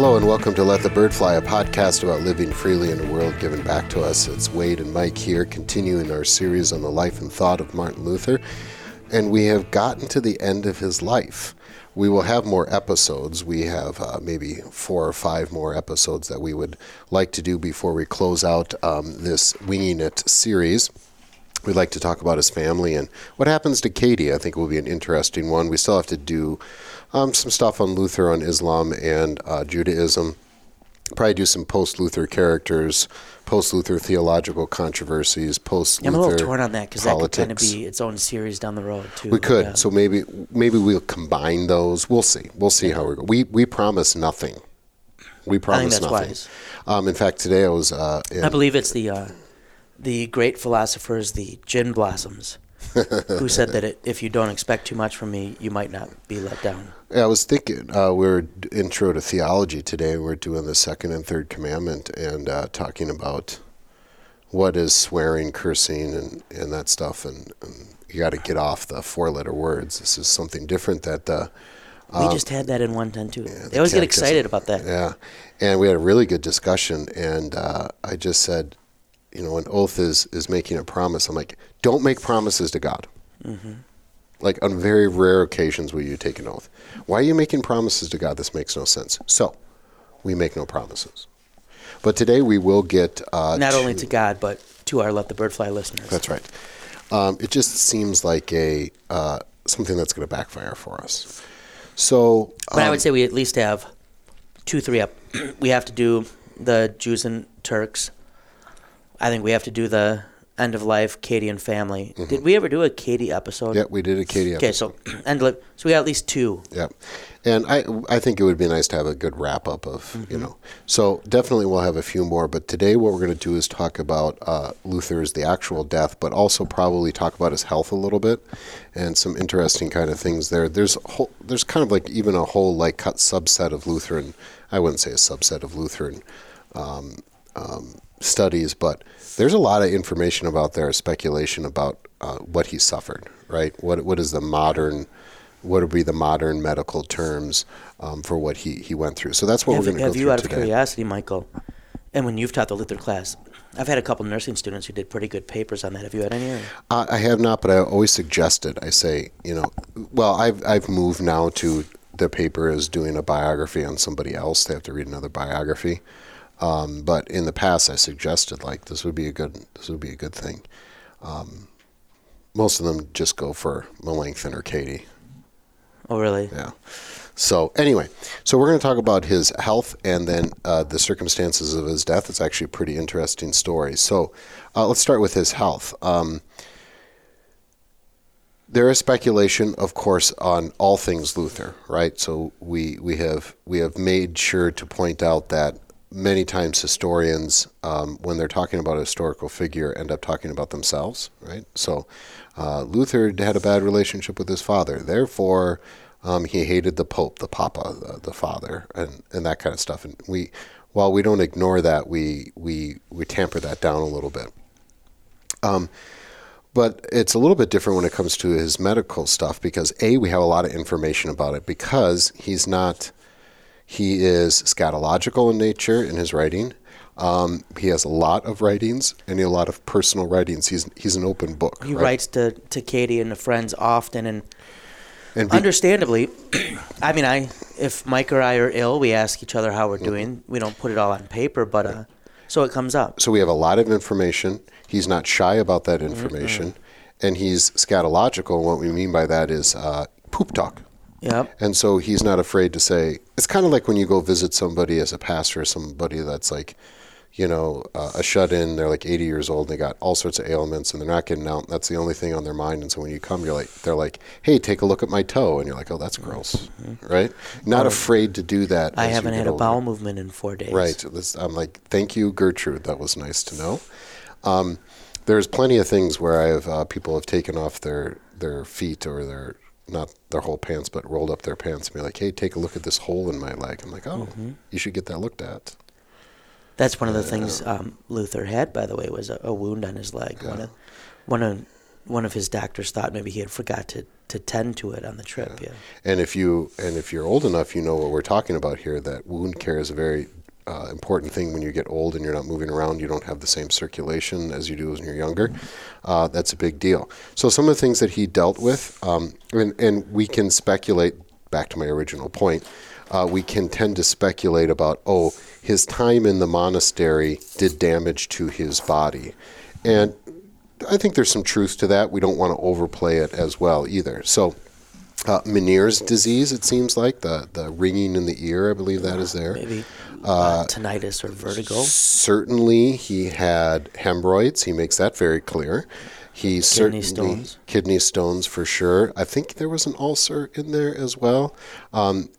Hello and welcome to Let the Bird Fly, a podcast about living freely in a world given back to us. It's Wade and Mike here, continuing our series on the life and thought of Martin Luther. And we have gotten to the end of his life. We will have more episodes. We have uh, maybe four or five more episodes that we would like to do before we close out um, this Winging It series. We'd like to talk about his family and what happens to Katie. I think will be an interesting one. We still have to do um, some stuff on Luther, on Islam, and uh, Judaism. Probably do some post Luther characters, post Luther theological controversies, post Luther. I'm a little torn on that because that could kind of be its own series down the road too. We could. Yeah. So maybe maybe we'll combine those. We'll see. We'll see how we go. We we promise nothing. We promise nothing. Um, in fact, today I was. Uh, in, I believe it's the uh, the great philosophers, the gin blossoms, who said that it, if you don't expect too much from me, you might not be let down. Yeah, I was thinking uh, we are intro to theology today. We're doing the second and third commandment and uh, talking about what is swearing, cursing, and, and that stuff. And, and you got to get off the four letter words. This is something different that uh, we just had that in 110 too. the they always get excited about that. Yeah, and we had a really good discussion, and uh, I just said, you know, an oath is is making a promise. I'm like, don't make promises to God. Like on very rare occasions will you take an oath. Why are you making promises to God? This makes no sense. So, we make no promises. But today we will get uh, Not only to God, but to our Let the Bird Fly listeners. That's right. Um, it just seems like a uh, something that's going to backfire for us. So, But I um, would say we at least have two, three up. we have to do the Jews and Turks. I think we have to do the end of life, Katie and family. Did we ever do a Katie episode? Mm-hmm. yeah, we did a Katie Okay, episode. so end of life. So we got at least two. Yeah, and I I think it would be nice to have a good wrap up of you Mm-hmm. know. So definitely we'll have a few more, but today what we're going to do is talk about uh, Luther's the actual death, but also probably talk about his health a little bit, and some interesting kind of things there. There's whole, there's kind of like even a whole like cut subset of Lutheran. I wouldn't say a subset of Lutheran um, um, studies, but there's a lot of information about there, speculation about uh, what he suffered, right? What what is the modern, what would be the modern medical terms um, for what he, he went through? So that's what have we're going to go have through you, out of curiosity, Michael, and when you've taught the Luther class, I've had a couple nursing students who did pretty good papers on that. Have you had any? Uh, I have not, but I always suggested. I say, you know, well, I've I've moved now to the paper is doing a biography on somebody else. They have to read another biography. Um, but in the past, I suggested like this would be a good this would be a good thing. Um, most of them just go for Melanchthon or Katie. Oh, really? Yeah. So anyway, so we're going to talk about his health and then uh, the circumstances of his death. It's actually a pretty interesting story. So uh, let's start with his health. Um, there is speculation, of course, on all things Luther, right? So we we have we have made sure to point out that many times historians, um, when they're talking about a historical figure, end up talking about themselves, right? So uh, Luther had a bad relationship with his father, therefore um, he hated the Pope, the Papa, the, the father, and, and that kind of stuff. And we, while we don't ignore that, we we we tamper that down a little bit. Um, but it's a little bit different when it comes to his medical stuff because a we have a lot of information about it because he's not he is scatological in nature in his writing. Um, he has a lot of writings and a lot of personal writings. He's he's an open book. He right? writes to, to Katie and to friends often, and and be- understandably, I mean, I if Mike or I are ill, we ask each other how we're doing. We don't put it all on paper, but uh, so it comes up. so we have a lot of information. He's not shy about that information, and he's scatological. What we mean by that is uh, poop talk. Yep. And so he's not afraid to say, it's kind of like when you go visit somebody as a pastor, somebody that's like, you know, uh, a shut in, they're like 80 years old, and they got all sorts of ailments, and they're not getting out. That's the only thing on their mind. And so when you come, you're like, they're like, hey, take a look at my toe. And you're like, oh, that's gross. Right? Not afraid to do that. I haven't had a bowel movement in four days. Right. I'm like, thank you, Gertrude. That was nice to know. Um, there's plenty of things where I have uh, people have taken off their their feet or their not their whole pants, but rolled up their pants and be like, hey, take a look at this hole in my leg. I'm like, oh, you should get that looked at. That's one of the things um, Luther had, by the way, was a, a wound on his leg. One of one of one of his doctors thought maybe he had forgot to, to tend to it on the trip. Yeah. And if you and if you're old enough, you know what we're talking about here. That wound care is a very uh, important thing when you get old and you're not moving around. You don't have the same circulation as you do when you're younger. Uh, that's a big deal. So some of the things that he dealt with, um, and, and we can speculate. Back to my original point, uh, we can tend to speculate about oh, his time in the monastery did damage to his body, and I think there's some truth to that. We don't want to overplay it as well either. So. Uh, Meniere's disease, it seems like the the ringing in the ear, I believe that is there. Maybe uh, tinnitus or vertigo. Certainly, he had hemorrhoids. He makes that very clear. He certainly stones. kidney stones for sure. I think there was an ulcer in there as well. Um,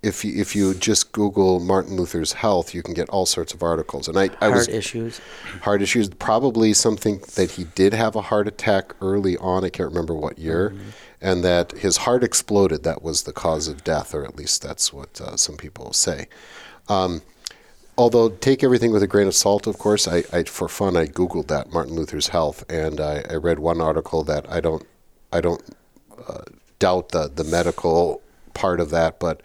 if you, if you just Google Martin Luther's health, you can get all sorts of articles. And I, I Heart was issues. heart issues. Probably something that he did have a heart attack early on. I can't remember what year, and that his heart exploded. That was the cause of death, or at least that's what uh, some people say. Um, although take everything with a grain of salt, of course. I, I for fun I googled that Martin Luther's health, and I, I read one article that I don't I don't uh, doubt the the medical part of that, but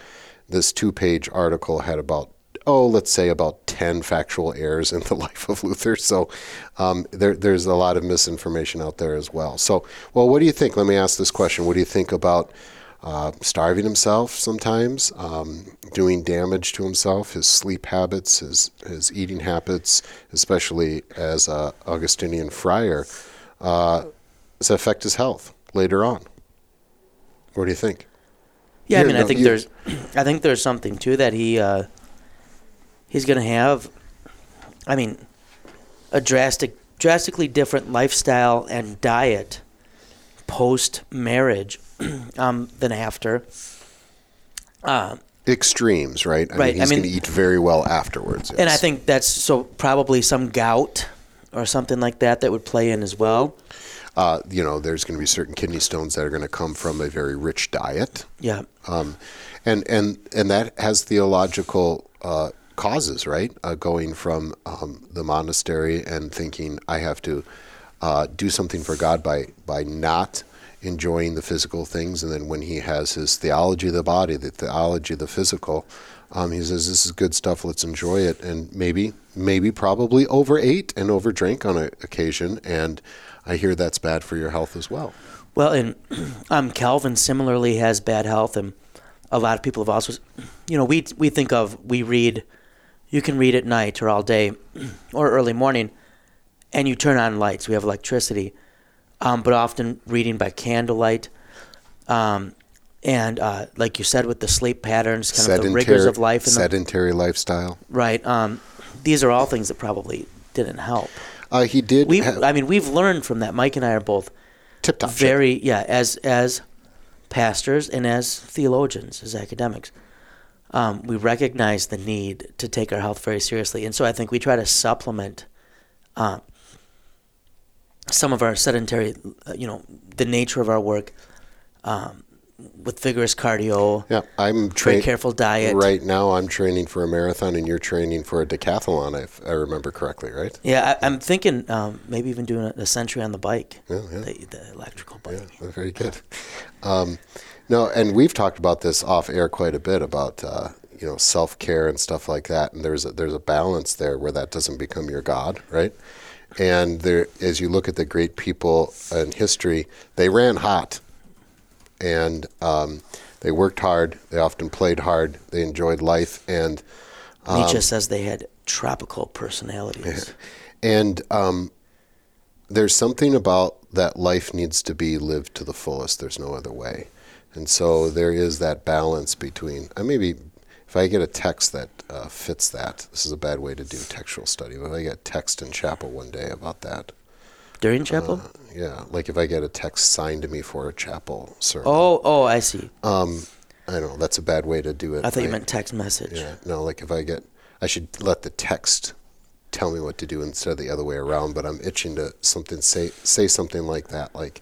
this two page article had about oh let's say about 10 factual errors in the life of luther. So um, there, there's a lot of misinformation out there as well. So well what do you think? Let me ask this question. What do you think about uh, starving himself sometimes um, doing damage to himself his sleep habits his, his eating habits especially as a augustinian friar uh, does affect his health later on what do you think Yeah, I mean, I think you- there's, I think there's something to that. He, uh, he's gonna have, I mean, a drastic, drastically different lifestyle and diet post marriage um, than after. Uh, extremes, right? I Right, mean, I mean- going to eat very well afterwards. And I think that's so probably some gout or something like that that would play in as well. uh, you know, there's going to be certain kidney stones that are going to come from a very rich diet, Yeah. um, and and and that has theological uh, causes, right? Uh, going from um, the monastery and thinking I have to uh, do something for God by by not enjoying the physical things, and then when he has his theology of the body, the theology of the physical. Um, he says, "This is good stuff. Let's enjoy it." And maybe, maybe, probably overate and overdrank on a occasion. And I hear that's bad for your health as well. Well, and um, Calvin similarly has bad health, and a lot of people have also, you know, we we think of we read, you can read at night or all day, or early morning, and you turn on lights. We have electricity, um, but often reading by candlelight, um, and uh, like you said, with the sleep patterns, kind of the rigors of life, and the, sedentary lifestyle. right. Um, these are all things that probably didn't help. Uh, he did We, have I mean, we've learned from that. Mike and I are both tip top very yeah as as pastors and as theologians as academics um, we recognize the need to take our health very seriously and so i think we try to supplement uh, some of our sedentary uh, you know the nature of our work um, with vigorous cardio Yeah, I'm very careful diet Right now, I'm training for a marathon, and you're training for a decathlon. If I remember correctly, right? yeah I, i'm thinking um, maybe even doing a, a century on the bike Yeah, yeah. The, the electrical bike Yeah, very good. Um, no, and we've talked about this off air quite a bit about uh, you know self care and stuff like that. And there's a, there's a balance there where that doesn't become your god, right? And there, as you look at the great people in history, they ran hot, and um, they worked hard. They often played hard. They enjoyed life, and nietzsche says they had tropical personalities And um, there's something about that life needs to be lived to the fullest. There's no other way. And so there is that balance between, uh, maybe if I get a text that uh, fits that, this is a bad way to do textual study, but if I get text in chapel one day about that, during chapel uh, yeah, like if I get a text signed to me for a chapel sermon, oh oh i see um, I don't know, that's a bad way to do it. I thought you meant text message. yeah, no, like if I get, I should let the text tell me what to do instead of the other way around. But I'm itching to something say say something like that, like,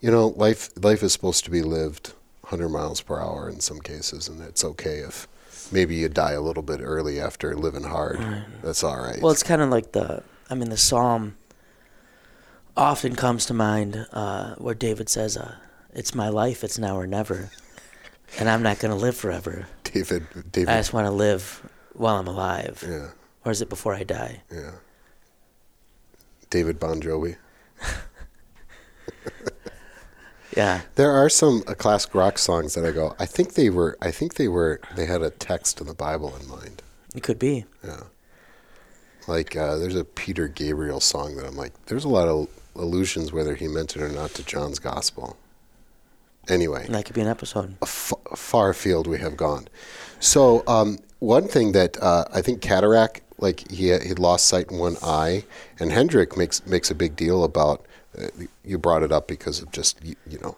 you know, life life is supposed to be lived 100 miles per hour in some cases, and it's okay if maybe you die a little bit early after living hard. That's all right. Well, it's kind of like the, I mean, the psalm often comes to mind uh, where David says, uh, "It's my life. It's now or never," and I'm not going to live forever. David, David, I just want to live while I'm alive. yeah, Or is it before I die? yeah. David Bon Jovi. Yeah. There are some uh, classic rock songs that I go. I think they were. I think they were. They had a text in the Bible in mind. It could be. Yeah. Like uh, there's a Peter Gabriel song that I'm like. There's a lot of allusions, whether he meant it or not, to John's gospel. Anyway, That could be an episode. a f- far afield we have gone. So um, one thing that uh, I think cataract, like he he lost sight in one eye, and Hendrick makes makes a big deal about. Uh, you brought it up because of just you, you know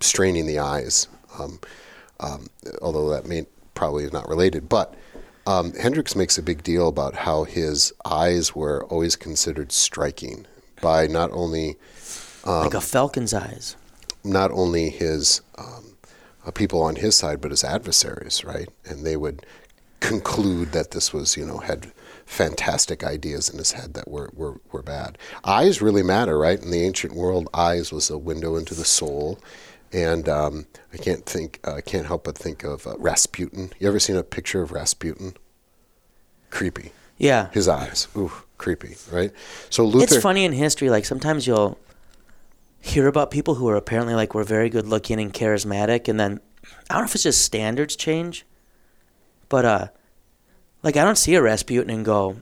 straining the eyes, um, um, although that may probably is not related. But um, Hendrix makes a big deal about how his eyes were always considered striking by not only like a falcon's eyes. not only his um, uh, people on his side, but his adversaries, right? And they would conclude that this was, you know, had fantastic ideas in his head that were, were, were bad. Eyes really matter, right? In the ancient world, eyes was a window into the soul. And um, I can't think, I uh, can't help but think of uh, Rasputin. You ever seen a picture of Rasputin? Creepy. Yeah. His eyes, ooh, creepy, right? So Luther. It's funny in history, like sometimes you'll hear about people who are apparently like were very good looking and charismatic, and then I don't know if it's just standards change, but uh, like I don't see a Rasputin and go,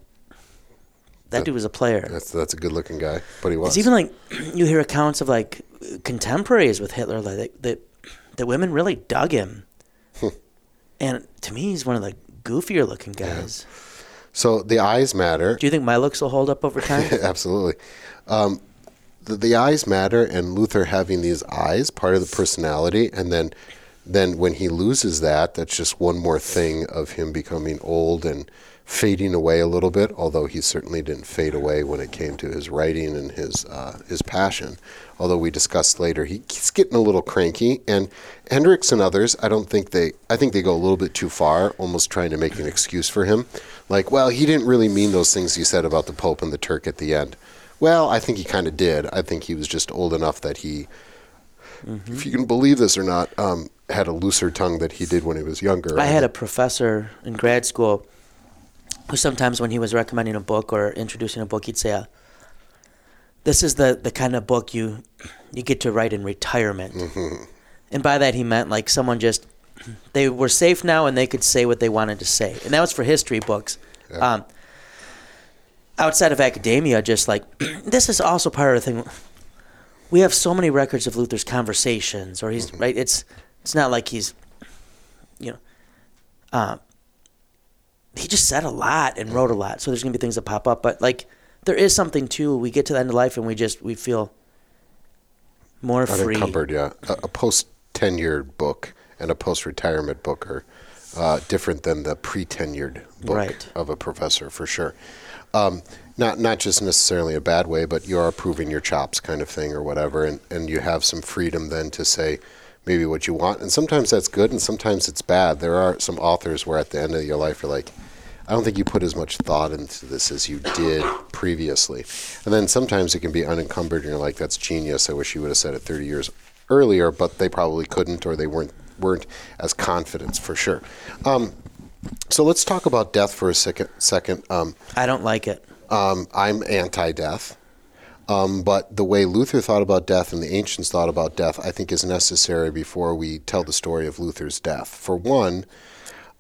that dude was a player. That's that's a good looking guy, but he was. It's even like you hear accounts of like contemporaries with Hitler like that that women really dug him, and to me he's one of the goofier looking guys. so the eyes matter. Do you think my looks will hold up over time? Absolutely. Um, the, the eyes matter, and Luther having these eyes, part of the personality, and then, then when he loses that, that's just one more thing of him becoming old and fading away a little bit. Although he certainly didn't fade away when it came to his writing and his uh, his passion. Although we discussed later, he, he's getting a little cranky, and Hendrix and others, I don't think they, I think they go a little bit too far, almost trying to make an excuse for him. Like, well, he didn't really mean those things he said about the Pope and the Turk at the end. Well, I think he kind of did. I think he was just old enough that he, if you can believe this or not, um, had a looser tongue that he did when he was younger. I had a professor in grad school who sometimes, when he was recommending a book or introducing a book, he'd say, uh, "This is the the kind of book you you get to write in retirement." And by that, he meant like someone just they were safe now and they could say what they wanted to say, and that was for history books. Yeah. Um, outside of academia, just like this is also part of the thing. We have so many records of Luther's conversations, or he's right. It's it's not like he's, you know, uh, he just said a lot and wrote a lot. So there's gonna be things that pop up, but like there is something too. We get to the end of life and we just we feel more free. unencumbered. Yeah, a, a post tenured book and a post retirement book are uh, different than the pre tenured book Right. of a professor for sure. Um, not not just necessarily a bad way, but you are proving your chops, kind of thing, or whatever, and and you have some freedom then to say maybe what you want, and sometimes that's good, and sometimes it's bad. There are some authors where at the end of your life you're like. I don't think you put as much thought into this as you did previously. And then sometimes it can be unencumbered and you're like, that's genius. I wish you would have said it 30 years earlier, but they probably couldn't or they weren't weren't as confident for sure. Um, so let's talk about death for a second. Second, um, I don't like it. um, I'm anti-death, um, but the way Luther thought about death and the ancients thought about death, I think, is necessary before we tell the story of Luther's death. For one,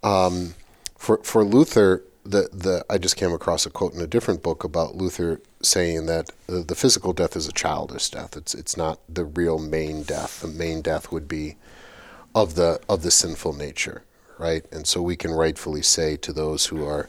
um, for for Luther, the the I just came across a quote in a different book about Luther saying that uh, the physical death is a childish death. It's it's not the real main death. The main death would be of the of the sinful nature, right? And so we can rightfully say to those who are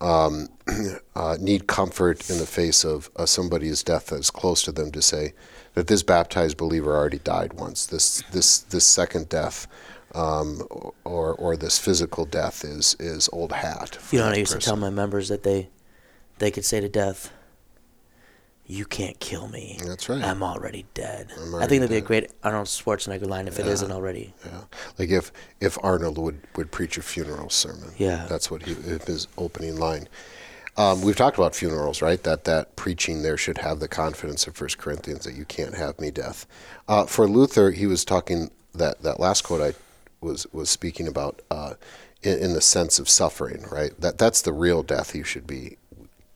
um, uh, need comfort in the face of uh, somebody's death that is close to them to say that this baptized believer already died once. This this this second death. Um, or, or this physical death is, is old hat. You know, I used to tell my members that they they could say to death, "You can't kill me. That's right. I'm already dead." I'm I think that'd be a dead. great Arnold Schwarzenegger line if it isn't already. Yeah, like if if Arnold would would preach a funeral sermon. Yeah. that's what he his opening line. Um, we've talked about funerals, right? That that preaching there should have the confidence of 1 Corinthians that you can't have me death. Uh, for Luther, he was talking that that last quote I was was speaking about uh, in, in the sense of suffering, right? That that's the real death you should be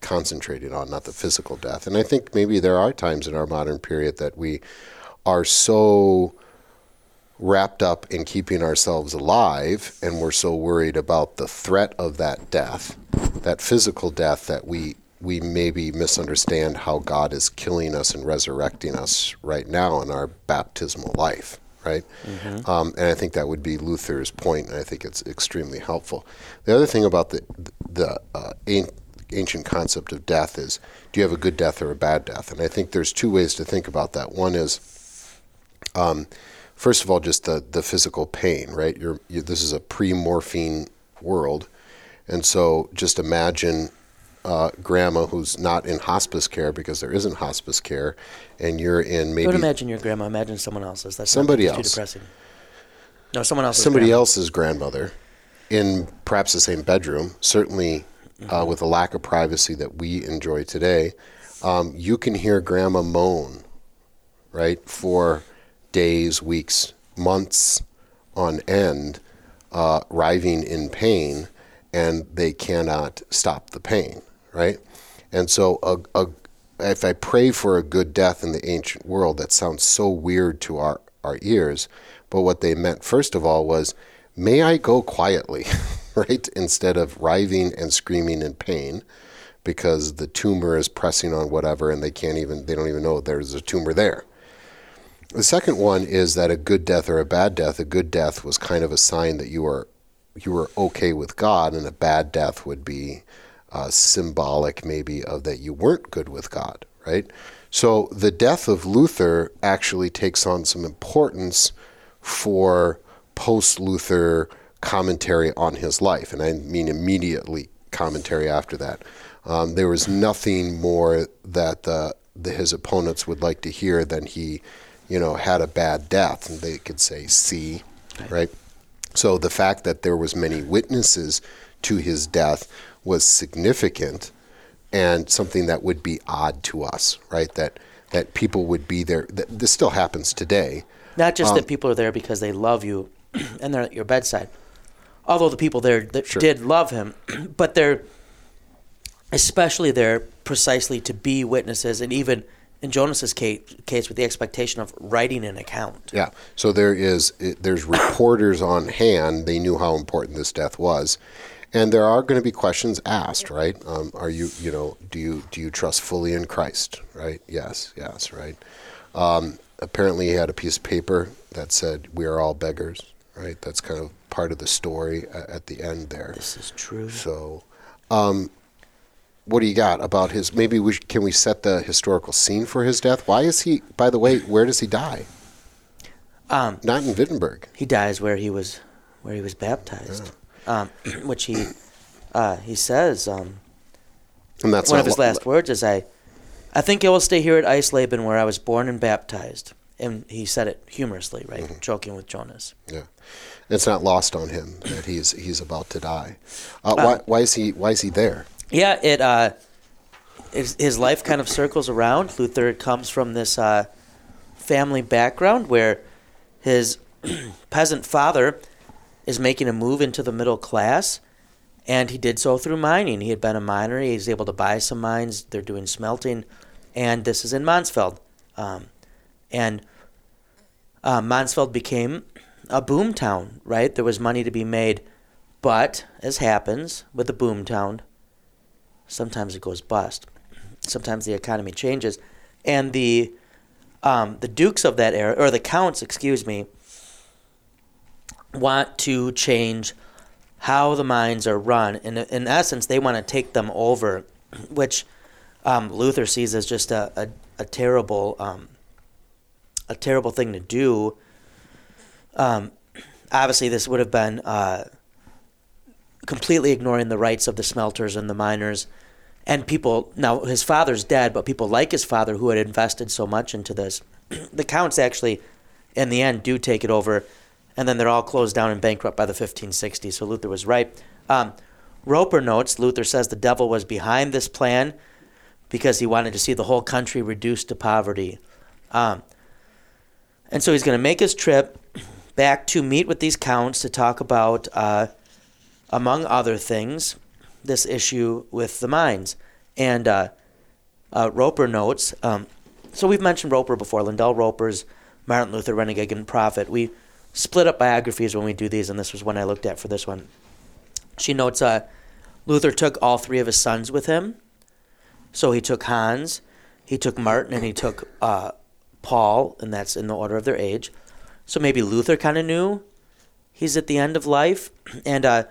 concentrating on, not the physical death. And I think maybe there are times in our modern period that we are so wrapped up in keeping ourselves alive and we're so worried about the threat of that death, that physical death that we we maybe misunderstand how God is killing us and resurrecting us right now in our baptismal life, right? Mm-hmm. Um, and I think that would be Luther's point, and I think it's extremely helpful. The other thing about the the uh, ancient concept of death is, do you have a good death or a bad death? And I think there's two ways to think about that. One is, um, first of all, just the, the physical pain, right? You're, you, this is a pre morphine world. And so just imagine uh, grandma who's not in hospice care because there isn't hospice care, and you're in maybe. Don't imagine your grandma. Imagine someone else's. That's somebody else. Too depressing. No, someone else's. Somebody grandma. else's grandmother, in perhaps the same bedroom. Certainly, mm-hmm. uh, with a lack of privacy that we enjoy today, um, you can hear grandma moan, right, for days, weeks, months on end, uh, writhing in pain, and they cannot stop the pain, right? And so, a, a, if I pray for a good death in the ancient world, that sounds so weird to our, our ears. But what they meant, first of all, was, may I go quietly, right? Instead of writhing and screaming in pain because the tumor is pressing on whatever and they can't even, they don't even know there's a tumor there. The second one is that a good death or a bad death, a good death was kind of a sign that you were you were okay with God, and a bad death would be uh, symbolic maybe of that you weren't good with God, right? So the death of Luther actually takes on some importance for post Luther commentary on his life, and I mean immediately commentary after that. Um, there was nothing more that the, the, his opponents would like to hear than he you know, had a bad death, and they could say, "See," right. right? So the fact that there was many witnesses to his death was significant, and something that would be odd to us, right? That that people would be there. That, this still happens today. Not just um, that people are there because they love you, and they're at your bedside. Although the people there that sure. did love him, but they're especially there precisely to be witnesses and even in Jonas's case, case with the expectation of writing an account. Yeah. So there is there's reporters on hand. They knew how important this death was, and there are going to be questions asked. Right? Um, are you you know do you do you trust fully in Christ? Right? Yes. Yes. Right. Um, apparently, he had a piece of paper that said, "We are all beggars." Right. That's kind of part of the story at the end there. This is true. So. Um, what do you got about his? Maybe we can we set the historical scene for his death? Why is he? By the way, where does he die? Um, Not in Wittenberg. He dies where he was, where he was baptized, yeah. um, which he uh, he says. Um, and that's one of his lo- last words is, "I, I think I will stay here at Eisleben, where I was born and baptized." And he said it humorously, right, mm-hmm. joking with Jonas. Yeah, it's not lost on him that he's he's about to die. Uh, uh, why, why is he why is he there? yeah, it uh, his, his life kind of circles around. Luther comes from this uh, family background where his peasant father is making a move into the middle class, and he did so through mining. He had been a miner. He was able to buy some mines. They're doing smelting, and this is in Mansfeld, um, and uh, Mansfeld became a boom town. Right, there was money to be made, but as happens with a boom town, sometimes it goes bust. Sometimes the economy changes, and the um, the dukes of that era, or the counts, excuse me, want to change how the mines are run. In in essence, they want to take them over, which um, Luther sees as just a a, a terrible um, a terrible thing to do. Um, obviously, this would have been. Uh, completely ignoring the rights of the smelters and the miners and people now his father's dead but people like his father who had invested so much into this the counts actually in the end do take it over and then they're all closed down and bankrupt by the 1560s so luther was right um, Roper notes Luther says the devil was behind this plan because he wanted to see the whole country reduced to poverty. Um, and so he's going to make his trip back to meet with these counts to talk about, uh, among other things, this issue with the mines. And uh, uh, Roper notes um, so we've mentioned Roper before, Lyndal Roper's Martin Luther, Renegade and Prophet. We split up biographies when we do these, and this was one I looked at for this one. She notes uh, Luther took all three of his sons with him. So he took Hans, he took Martin, and he took uh, Paul, and that's in the order of their age. So maybe Luther kind of knew he's at the end of life. And uh,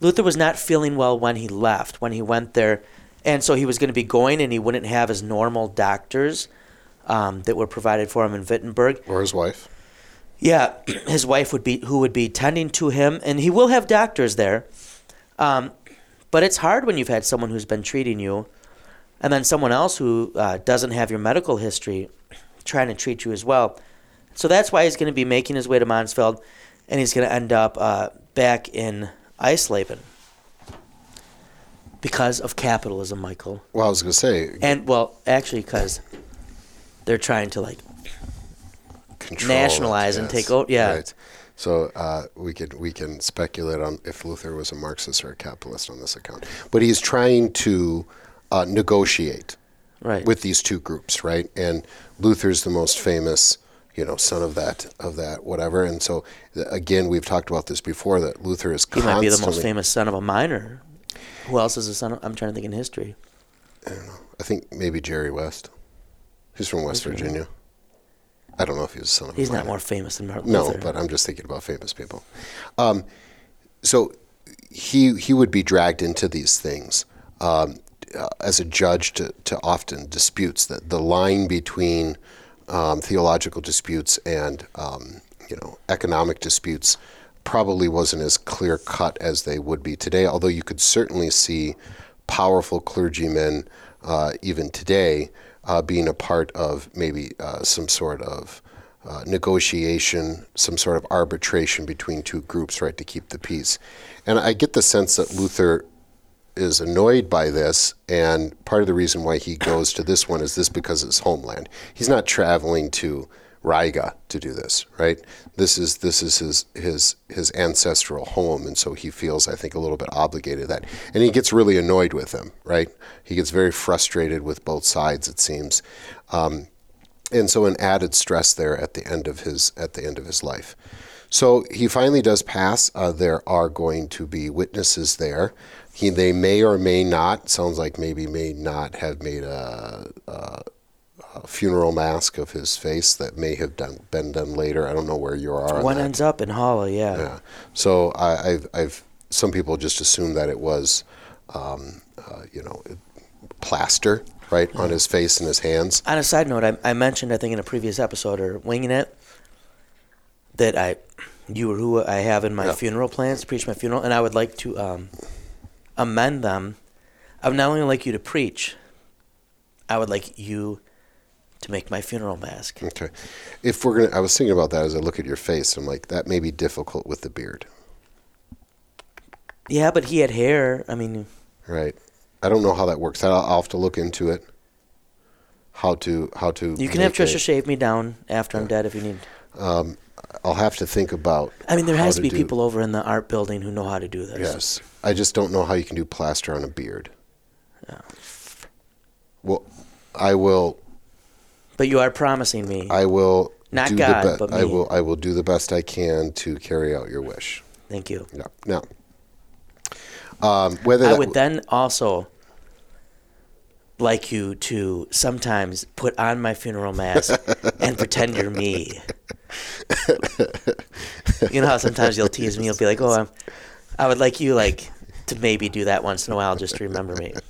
Luther was not feeling well when he left, when he went there. And so he was going to be going, and he wouldn't have his normal doctors um, that were provided for him in Wittenberg. Or his wife. Yeah, his wife would be who would be tending to him, and he will have doctors there. Um, but it's hard when you've had someone who's been treating you, and then someone else who uh, doesn't have your medical history trying to treat you as well. So that's why he's going to be making his way to Mansfeld, and he's going to end up uh, back in Eisleben because of capitalism, Michael. Well, I was going to say, And well, actually, because they're trying to like control nationalize and take over. yeah. Right. So uh, we could we can speculate on if Luther was a Marxist or a capitalist on this account, but he's trying to uh, negotiate right. with these two groups, right? And Luther's the most famous, you know, son of that of that whatever. And so again, we've talked about this before that Luther is he might be the most famous son of a miner. Who else is a son? Of, I'm trying to think in history. I think maybe Jerry West. He's from West Virginia. I don't know if he was a son of. a He's not miner. more famous than Martin No, Luther. No, but I'm just thinking about famous people. Um, so he he would be dragged into these things um, uh, as a judge to, to often disputes that the line between um, theological disputes and um, you know economic disputes probably wasn't as clear cut as they would be today. Although you could certainly see powerful clergymen uh, even today uh, being a part of maybe uh, some sort of uh, negotiation, some sort of arbitration between two groups, right, to keep the peace. And I get the sense that Luther is annoyed by this, and part of the reason why he goes to this one is this because it's homeland. He's not traveling to Riga to do this, right? This is this is his his his ancestral home, and so he feels, I think, a little bit obligated that, and he gets really annoyed with them, right? He gets very frustrated with both sides, it seems. Um, and so an added stress there at the end of his at the end of his life. So he finally does pass. Uh, there are going to be witnesses there. He they may or may not sounds like maybe may not have made a, a, a funeral mask of his face that may have done been done later. I don't know where you are. on One that. ends up in Halle, yeah. Yeah. So I, I've, I've some people just assume that it was, um, uh, you know, plaster right on his face and his hands. On a side note, I, I mentioned I think in a previous episode or winging it that I you were who I have in my Yeah. funeral plans to preach my funeral, and I would like to um, amend them. I would not only like you to preach, I would like you to make my funeral mask. Okay. If we're gonna, I was thinking about that as I look at your face. I'm like, that may be difficult with the beard, Yeah, but he had hair. I mean, right? I don't know how that works. I'll, I'll have to look into it. How to how to. you can have Trisha a- shave me down after I'm dead if you need. Um, I'll have to think about. I mean, there has to be do- people over in the art building who know how to do this. Yes, I just don't know how you can do plaster on a beard. Yeah. Well, I will. But you are promising me. I will. Not do God, the but I will. I will do the best I can to carry out your wish. Thank you. Yeah. Now, um, whether I would then also like you to sometimes put on my funeral mask and pretend you're me. you know how sometimes you'll tease me, you'll be like, "Oh, I'm." I would like you like to maybe do that once in a while just to remember me.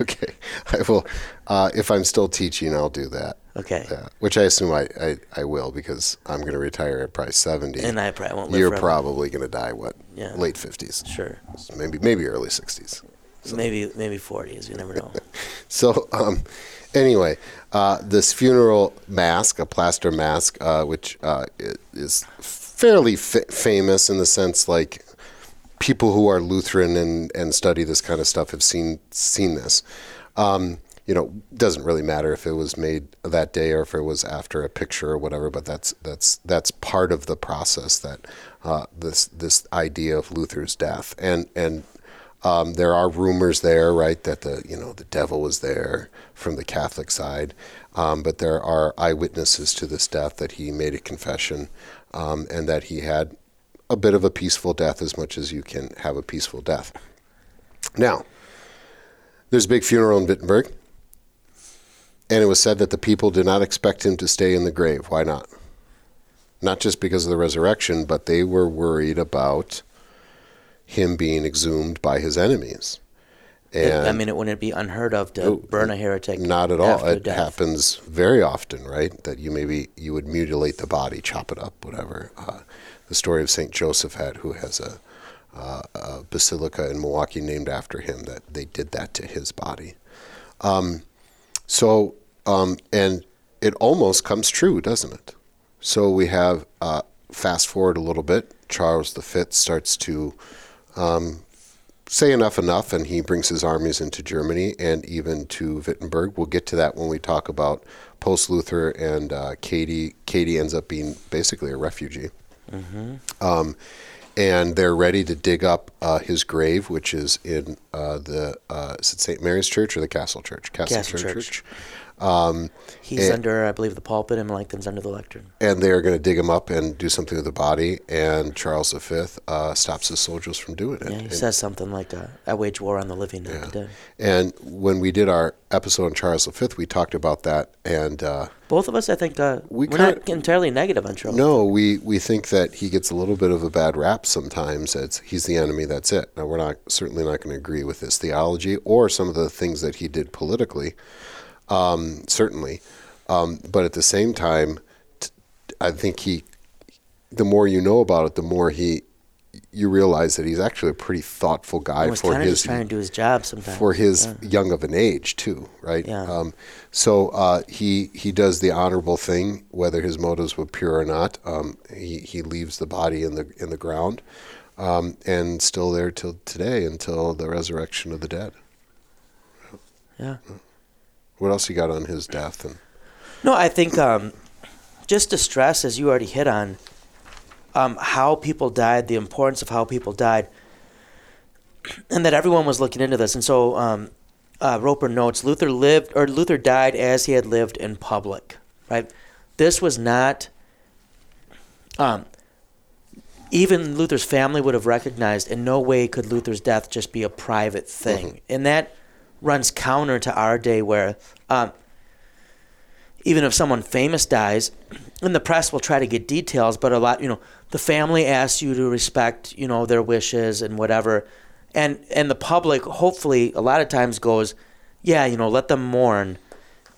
Okay, I will. Uh, if I'm still teaching, I'll do that. Okay. Yeah, which I assume I, I, I will because I'm going to retire at probably 70. And I probably won't live You're forever. probably going to die what? Yeah. Late 50s. Sure. Maybe maybe early 60s. Maybe maybe 40s, you never know. So um, anyway, uh, this funeral mask, a plaster mask, uh, which uh, is fairly fa- famous in the sense like people who are Lutheran and, and study this kind of stuff have seen seen this. Um, you know, doesn't really matter if it was made that day or if it was after a picture or whatever. But that's that's that's part of the process that uh, this this idea of Luther's death and and um, there are rumors there, right, that the you know the devil was there from the Catholic side, um, but there are eyewitnesses to this death that he made a confession um, and that he had a bit of a peaceful death, as much as you can have a peaceful death. Now, there's a big funeral in Wittenberg, and it was said that the people did not expect him to stay in the grave. Why not? Not just because of the resurrection, but they were worried about him being exhumed by his enemies. And I mean, it wouldn't be unheard of to oh, burn a heretic. Not at all. It death. happens very often, right? That you maybe you would mutilate the body, chop it up, whatever. Uh, the story of Saint Josaphat, who has a, uh, a, basilica in Milwaukee named after him, that they did that to his body. Um, so, um, and it almost comes true, doesn't it? So we have uh, fast forward a little bit. Charles V starts to um, say enough enough, and he brings his armies into Germany and even to Wittenberg. We'll get to that when we talk about post Luther and uh, Katie. Katie ends up being basically a refugee. Mm-hmm. Um, and they're ready to dig up uh, his grave, which is in uh, the uh, is it St. Mary's Church or the Castle Church? Castle, Castle Church. Church. Um, He's and, under, I believe, the pulpit, and Melanchthon's under the lectern. And they're going to dig him up and do something with the body. And Charles V uh, stops his soldiers from doing it. Yeah, he and, says something like, uh, "I wage war on the living, not yeah. the dead." And when we did our episode on Charles V, we talked about that. And uh, both of us, I think, uh, we are not entirely negative on Charles. No, we we think that he gets a little bit of a bad rap sometimes. It's he's the enemy. That's it. Now we're not certainly not going to agree with his theology or some of the things that he did politically um, certainly. Um, but at the same time, t- I think he, the more you know about it, the more he, you realize that he's actually a pretty thoughtful guy for his trying to do his job sometimes for his yeah. young of an age too, right? Yeah. Um, so uh, he he does the honorable thing, whether his motives were pure or not. Um, he he leaves the body in the in the ground, um, and still there till today until the resurrection of the dead. Yeah. What else you got on his death? And no, I think um, just to stress, as you already hit on, um, how people died, the importance of how people died, and that everyone was looking into this. And so um, uh, Roper notes Luther lived or Luther died as he had lived in public. Right, this was not. Um, even Luther's family would have recognized in no way could Luther's death just be a private thing. Mm-hmm. And that runs counter to our day where um, even if someone famous dies, and the press will try to get details, but a lot, you know, the family asks you to respect, you know, their wishes and whatever. And and the public hopefully a lot of times goes, yeah, you know, let them mourn.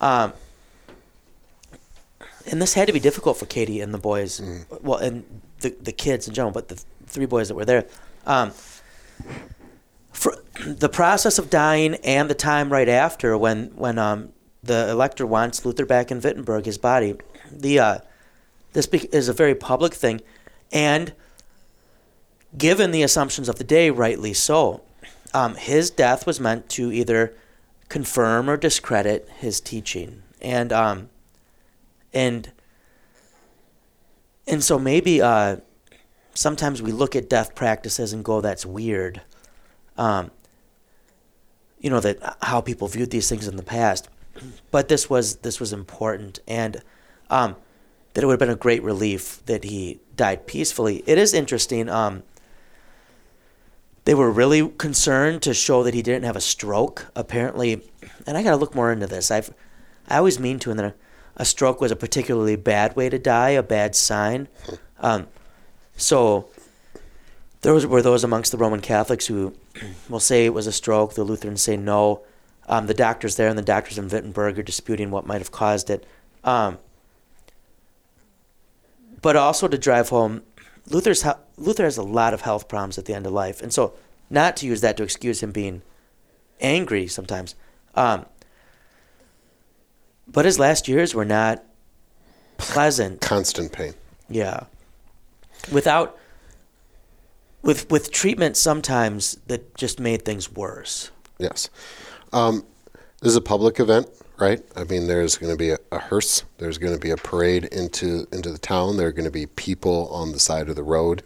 Um, and this had to be difficult for Katie and the boys, mm. well, and the the kids in general, but the three boys that were there. Um, for the process of dying and the time right after when when um, the elector wants Luther back in Wittenberg, his body, the uh, this is a very public thing, and given the assumptions of the day, rightly so. Um, his death was meant to either confirm or discredit his teaching, and um, and and so maybe uh, sometimes we look at death practices and go, "That's weird." um, you know that how people viewed these things in the past. But this was this was important, and um, that it would have been a great relief that he died peacefully. It is interesting. Um, they were really concerned to show that he didn't have a stroke. Apparently, and I got to look more into this. I've I always mean to, and a, a, stroke was a particularly bad way to die, a bad sign. Um, so there was, were those amongst the Roman Catholics who will say it was a stroke. The Lutherans say no. Um, the doctors there and the doctors in Wittenberg are disputing what might have caused it. Um, but also to drive home, Luther's Luther has a lot of health problems at the end of life, and so not to use that to excuse him being angry sometimes. Um, but his last years were not pleasant. Constant pain. Yeah. Without with with treatment sometimes that just made things worse. Yes. Um, this is a public event, right? I mean, there's going to be a, a hearse. There's going to be a parade into into the town. There are going to be people on the side of the road.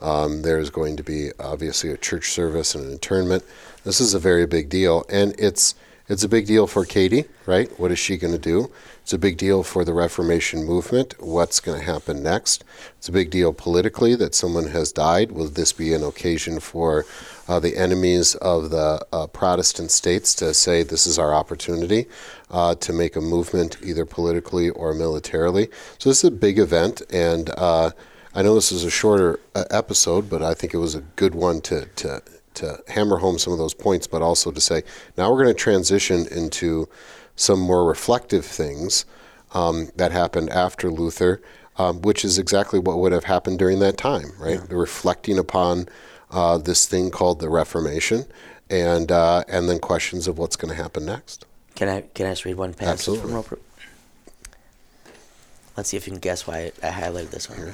Um, there's going to be obviously a church service and an internment. This is a very big deal, and it's it's a big deal for Katie, right? What is she going to do? It's a big deal for the Reformation movement. What's going to happen next? It's a big deal politically that someone has died. Will this be an occasion for uh, the enemies of the uh, Protestant states to say this is our opportunity uh, to make a movement either politically or militarily? So this is a big event, and uh, I know this is a shorter uh, episode, but I think it was a good one to to to hammer home some of those points, but also to say now we're going to transition into some more reflective things um, that happened after Luther, um, which is exactly what would have happened during that time, right? Yeah. Reflecting upon uh, this thing called the Reformation, and uh, and then questions of what's going to happen next. Can I can I just read one passage Absolutely. from Roper? Let's see if you can guess why I highlighted this one.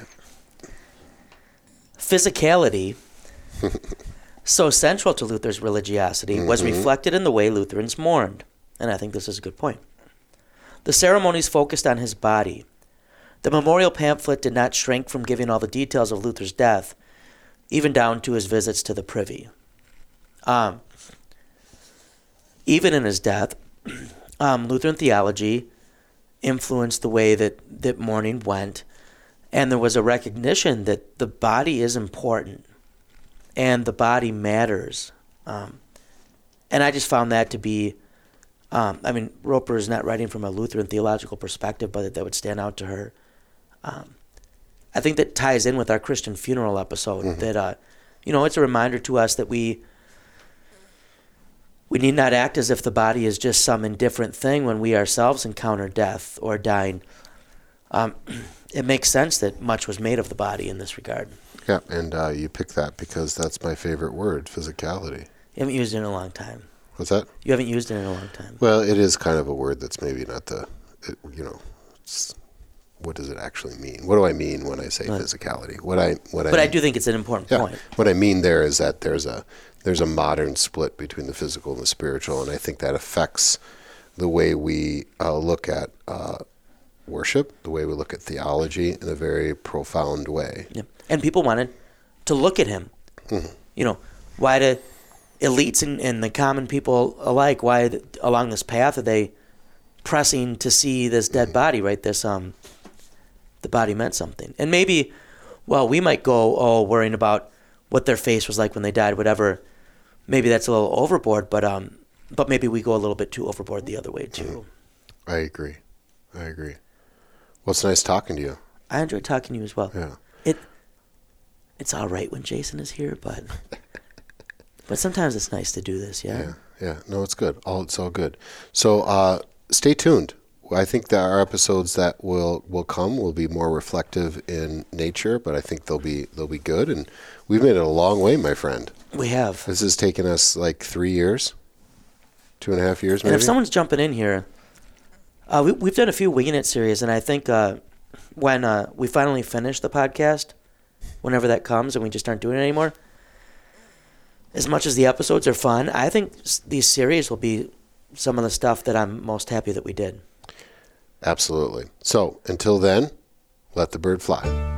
Physicality so central to Luther's religiosity, mm-hmm. was reflected in the way Lutherans mourned. And I think this is a good point. The ceremonies focused on his body. The memorial pamphlet did not shrink from giving all the details of Luther's death, even down to his visits to the privy. Um, even in his death, um, Lutheran theology influenced the way that, that mourning went, and there was a recognition that the body is important and the body matters. Um, and I just found that to be, um, I mean, Roper is not writing from a Lutheran theological perspective, but that would stand out to her. Um, I think that ties in with our Christian funeral episode. Mm-hmm. That uh, you know, it's a reminder to us that we we need not act as if the body is just some indifferent thing when we ourselves encounter death or dying. Um, it makes sense that much was made of the body in this regard. Yeah, and uh, you pick that because that's my favorite word, physicality. You haven't used it in a long time. What's that? You haven't used it in a long time. Well, it is kind of a word that's maybe not the, it, you know, what does it actually mean? What do I mean when I say right. physicality? What I what I but I, I do think it's an important yeah, point. What I mean there is that there's a there's a modern split between the physical and the spiritual, and I think that affects the way we uh, look at uh, worship, the way we look at theology in a very profound way. And people wanted to look at him. Mm-hmm. You know, why do elites and, and, the common people alike? Why along this path are they pressing to see this dead mm-hmm. body? Right, this um, the body meant something, and maybe, well, we might go oh worrying about what their face was like when they died, whatever. Maybe that's a little overboard, but um, but maybe we go a little bit too overboard the other way too. Mm-hmm. I agree. I agree. Well, it's nice talking to you. I enjoyed talking to you as well. Yeah. It it's all right when Jason is here, but but sometimes it's nice to do this. Yeah. Yeah. Yeah. No, it's good. All it's all good. So uh, stay tuned. I think that our episodes that will will come will be more reflective in nature, but I think they'll be they'll be good. And we've made it a long way, my friend. We have. This has taken us like three years, two and a half years. Maybe? And if someone's jumping in here, uh, we, we've done a few winging it series, and I think uh, when uh, we finally finish the podcast, whenever that comes and we just aren't doing it anymore. As much as the episodes are fun, I think these series will be some of the stuff that I'm most happy that we did. Absolutely. So until then, let the bird fly.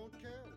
don't care.